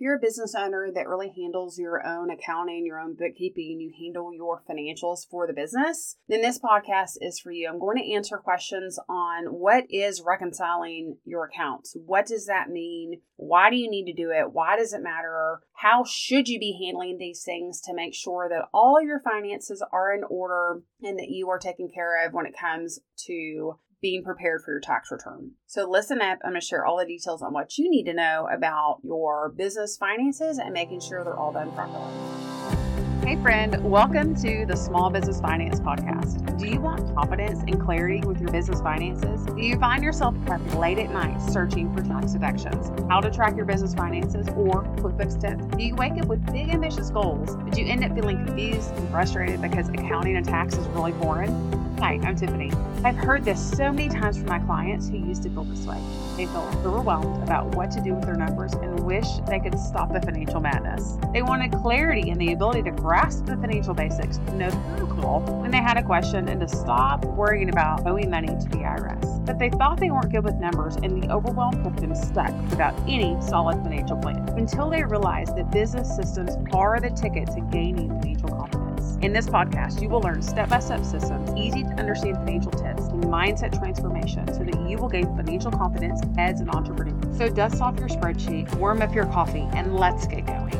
you're a business owner that really handles your own accounting, your own bookkeeping, you handle your financials for the business, then this podcast is for you. I'm going to answer questions on what is reconciling your accounts. What does that mean? Why do you need to do it? Why does it matter? How should you be handling these things to make sure that all your finances are in order and that you are taken care of when it comes to being prepared for your tax return. So, listen up. I'm going to share all the details on what you need to know about your business finances and making sure they're all done properly. Hey, friend, welcome to the Small Business Finance Podcast. Do you want confidence and clarity with your business finances? Do you find yourself up late at night searching for tax deductions, how to track your business finances, or QuickBooks tips? Do you wake up with big, ambitious goals, but you end up feeling confused and frustrated because accounting and tax is really boring? Hi, I'm Tiffany. I've heard this so many times from my clients who used to feel this way. They feel overwhelmed about what to do with their numbers and wish they could stop the financial madness. They wanted clarity and the ability to grasp the financial basics, know the protocol when they had a question, and to stop worrying about owing money to the IRS. But they thought they weren't good with numbers, and the overwhelm kept them stuck without any solid financial plan until they realized that business systems are the ticket to gaining financial confidence. In this podcast, you will learn step by step systems, easy to understand financial tips, and mindset transformation so that you will gain financial confidence as an entrepreneur. So, dust off your spreadsheet, warm up your coffee, and let's get going.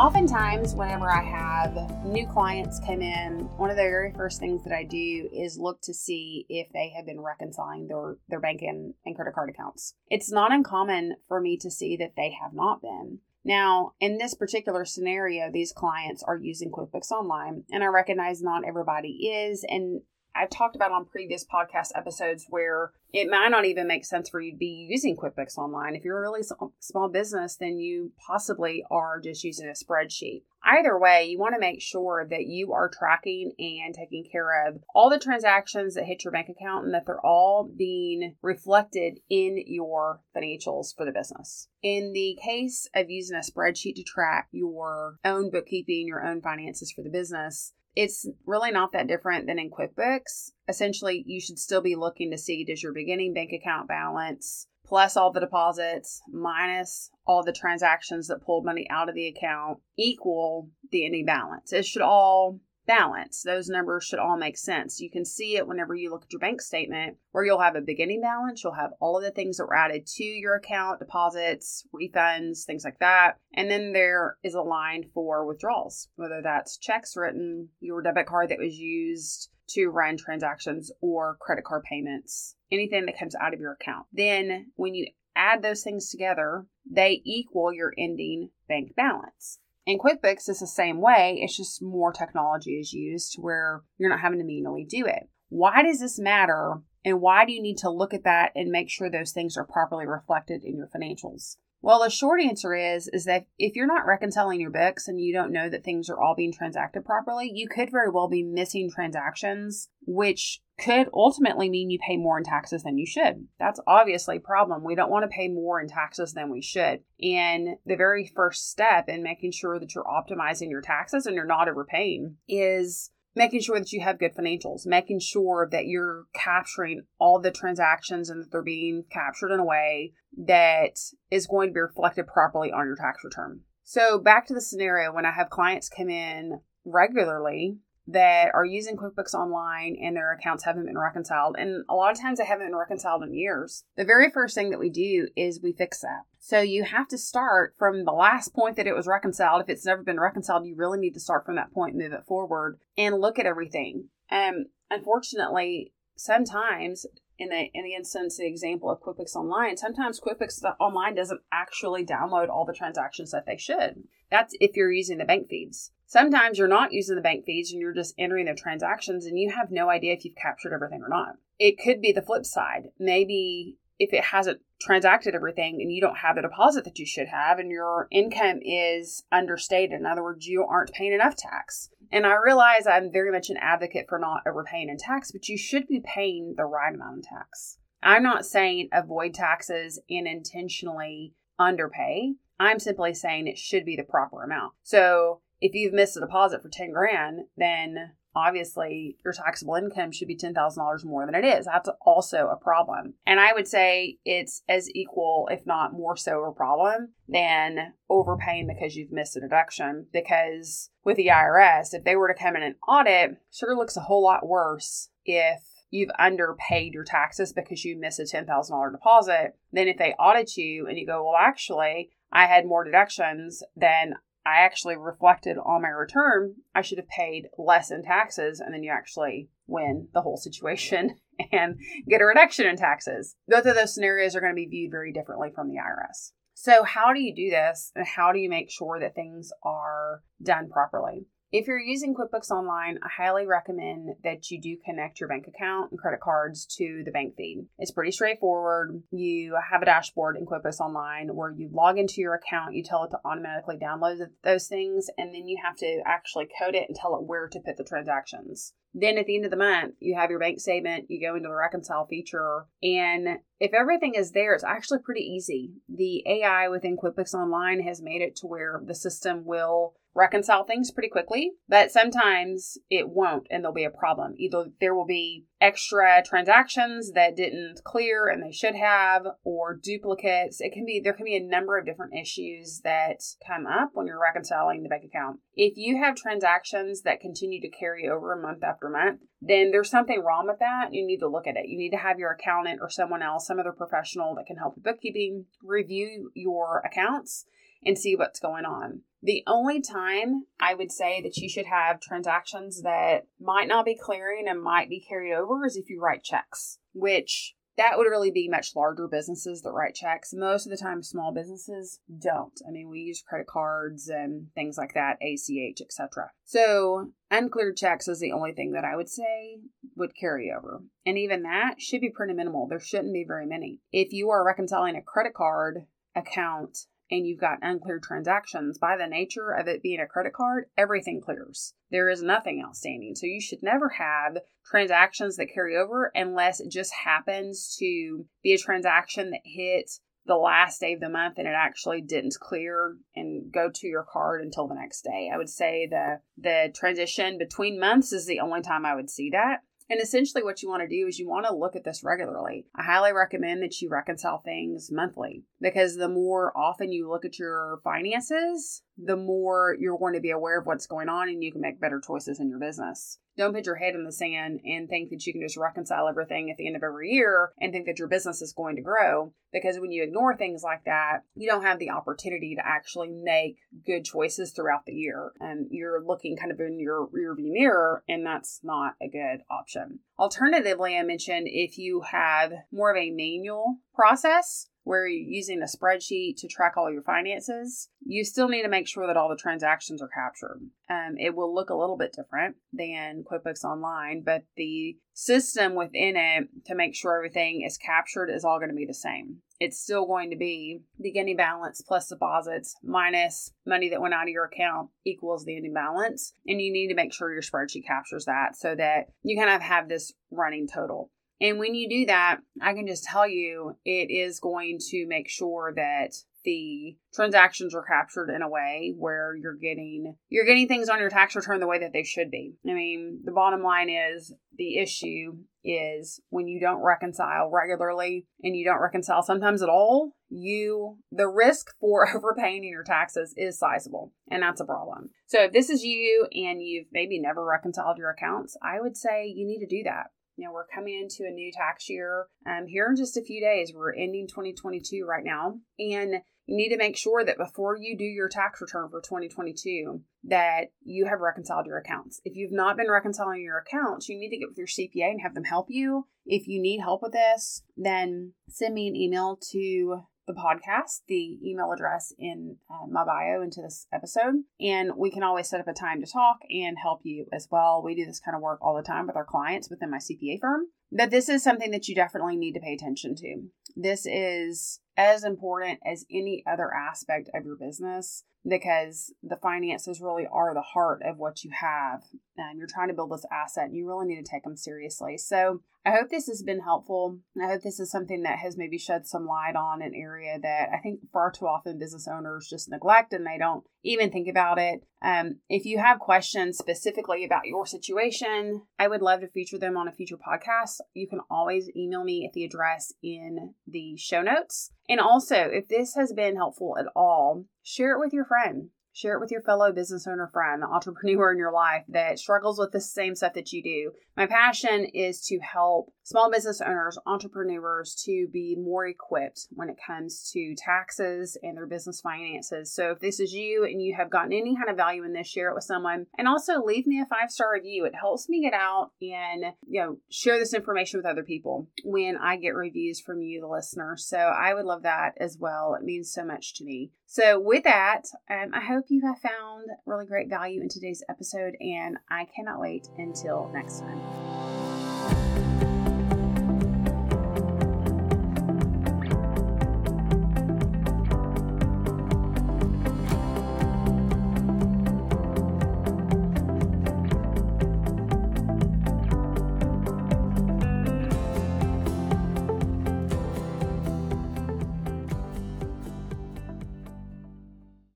Oftentimes, whenever I have new clients come in, one of the very first things that I do is look to see if they have been reconciling their, their bank and, and credit card accounts. It's not uncommon for me to see that they have not been. Now, in this particular scenario, these clients are using QuickBooks Online, and I recognize not everybody is. And I've talked about on previous podcast episodes where it might not even make sense for you to be using QuickBooks Online. If you're a really small business, then you possibly are just using a spreadsheet. Either way, you want to make sure that you are tracking and taking care of all the transactions that hit your bank account and that they're all being reflected in your financials for the business. In the case of using a spreadsheet to track your own bookkeeping, your own finances for the business, it's really not that different than in QuickBooks. Essentially, you should still be looking to see does your beginning bank account balance plus all the deposits minus all the transactions that pulled money out of the account equal the ending balance. It should all balance. Those numbers should all make sense. You can see it whenever you look at your bank statement where you'll have a beginning balance, you'll have all of the things that were added to your account, deposits, refunds, things like that. And then there is a line for withdrawals, whether that's checks written, your debit card that was used to run transactions or credit card payments, anything that comes out of your account. Then when you add those things together, they equal your ending bank balance. In QuickBooks, it's the same way, it's just more technology is used where you're not having to manually do it. Why does this matter? And why do you need to look at that and make sure those things are properly reflected in your financials? Well, the short answer is is that if you're not reconciling your books and you don't know that things are all being transacted properly, you could very well be missing transactions, which could ultimately mean you pay more in taxes than you should. That's obviously a problem. We don't want to pay more in taxes than we should. And the very first step in making sure that you're optimizing your taxes and you're not overpaying is making sure that you have good financials, making sure that you're capturing all the transactions and that they're being captured in a way that is going to be reflected properly on your tax return. So, back to the scenario when I have clients come in regularly that are using QuickBooks Online and their accounts haven't been reconciled. And a lot of times they haven't been reconciled in years. The very first thing that we do is we fix that. So you have to start from the last point that it was reconciled. If it's never been reconciled, you really need to start from that point, move it forward, and look at everything. Um, unfortunately, sometimes in the in the instance, the example of QuickBooks Online, sometimes QuickBooks Online doesn't actually download all the transactions that they should. That's if you're using the bank feeds. Sometimes you're not using the bank feeds and you're just entering the transactions and you have no idea if you've captured everything or not. It could be the flip side. Maybe if it hasn't transacted everything and you don't have the deposit that you should have and your income is understated. In other words, you aren't paying enough tax. And I realize I'm very much an advocate for not overpaying in tax, but you should be paying the right amount of tax. I'm not saying avoid taxes and intentionally underpay. I'm simply saying it should be the proper amount. So if you've missed a deposit for 10 grand, then obviously your taxable income should be $10,000 more than it is. That's also a problem. And I would say it's as equal, if not more so, a problem than overpaying because you've missed a deduction. Because with the IRS, if they were to come in and audit, sure looks a whole lot worse if you've underpaid your taxes because you missed a $10,000 deposit than if they audit you and you go, well, actually, I had more deductions than I actually reflected on my return, I should have paid less in taxes, and then you actually win the whole situation and get a reduction in taxes. Both of those scenarios are going to be viewed very differently from the IRS. So, how do you do this, and how do you make sure that things are done properly? If you're using QuickBooks Online, I highly recommend that you do connect your bank account and credit cards to the bank feed. It's pretty straightforward. You have a dashboard in QuickBooks Online where you log into your account, you tell it to automatically download those things, and then you have to actually code it and tell it where to put the transactions. Then at the end of the month, you have your bank statement, you go into the reconcile feature, and if everything is there, it's actually pretty easy. The AI within QuickBooks Online has made it to where the system will reconcile things pretty quickly, but sometimes it won't and there'll be a problem. Either there will be extra transactions that didn't clear and they should have or duplicates. It can be there can be a number of different issues that come up when you're reconciling the bank account. If you have transactions that continue to carry over month after month, then there's something wrong with that. You need to look at it. You need to have your accountant or someone else, some other professional that can help with bookkeeping, review your accounts and see what's going on. The only time I would say that you should have transactions that might not be clearing and might be carried over is if you write checks, which that would really be much larger businesses that write checks. Most of the time, small businesses don't. I mean, we use credit cards and things like that, ACH, etc. So, uncleared checks is the only thing that I would say would carry over. And even that should be pretty minimal. There shouldn't be very many. If you are reconciling a credit card account and you've got uncleared transactions, by the nature of it being a credit card, everything clears. There is nothing outstanding. So you should never have transactions that carry over unless it just happens to be a transaction that hit the last day of the month and it actually didn't clear and go to your card until the next day. I would say the the transition between months is the only time I would see that. And essentially, what you want to do is you want to look at this regularly. I highly recommend that you reconcile things monthly because the more often you look at your finances, the more you're going to be aware of what's going on and you can make better choices in your business. Don't put your head in the sand and think that you can just reconcile everything at the end of every year and think that your business is going to grow. Because when you ignore things like that, you don't have the opportunity to actually make good choices throughout the year. And you're looking kind of in your rearview mirror, and that's not a good option. Alternatively, I mentioned if you have more of a manual process, where you're using a spreadsheet to track all your finances, you still need to make sure that all the transactions are captured. Um, it will look a little bit different than QuickBooks Online, but the system within it to make sure everything is captured is all going to be the same. It's still going to be beginning balance plus deposits minus money that went out of your account equals the ending balance. And you need to make sure your spreadsheet captures that so that you kind of have this running total. And when you do that, I can just tell you it is going to make sure that the transactions are captured in a way where you're getting you're getting things on your tax return the way that they should be. I mean, the bottom line is the issue is when you don't reconcile regularly and you don't reconcile sometimes at all, you the risk for overpaying your taxes is sizable and that's a problem. So if this is you and you've maybe never reconciled your accounts, I would say you need to do that. You know, we're coming into a new tax year um, here in just a few days. We're ending 2022 right now. And you need to make sure that before you do your tax return for 2022 that you have reconciled your accounts. If you've not been reconciling your accounts, you need to get with your CPA and have them help you. If you need help with this, then send me an email to the podcast, the email address in uh, my bio into this episode. And we can always set up a time to talk and help you as well. We do this kind of work all the time with our clients within my CPA firm. But this is something that you definitely need to pay attention to. This is as important as any other aspect of your business because the finances really are the heart of what you have and you're trying to build this asset and you really need to take them seriously so I hope this has been helpful. I hope this is something that has maybe shed some light on an area that I think far too often business owners just neglect and they don't even think about it. Um, if you have questions specifically about your situation, I would love to feature them on a future podcast. You can always email me at the address in the show notes. And also, if this has been helpful at all, share it with your friend. Share it with your fellow business owner friend, the entrepreneur in your life that struggles with the same stuff that you do. My passion is to help small business owners, entrepreneurs to be more equipped when it comes to taxes and their business finances. So if this is you and you have gotten any kind of value in this, share it with someone. And also leave me a five star review. It helps me get out and, you know, share this information with other people when I get reviews from you, the listener. So I would love that as well. It means so much to me. So, with that, um, I hope you have found really great value in today's episode, and I cannot wait until next time.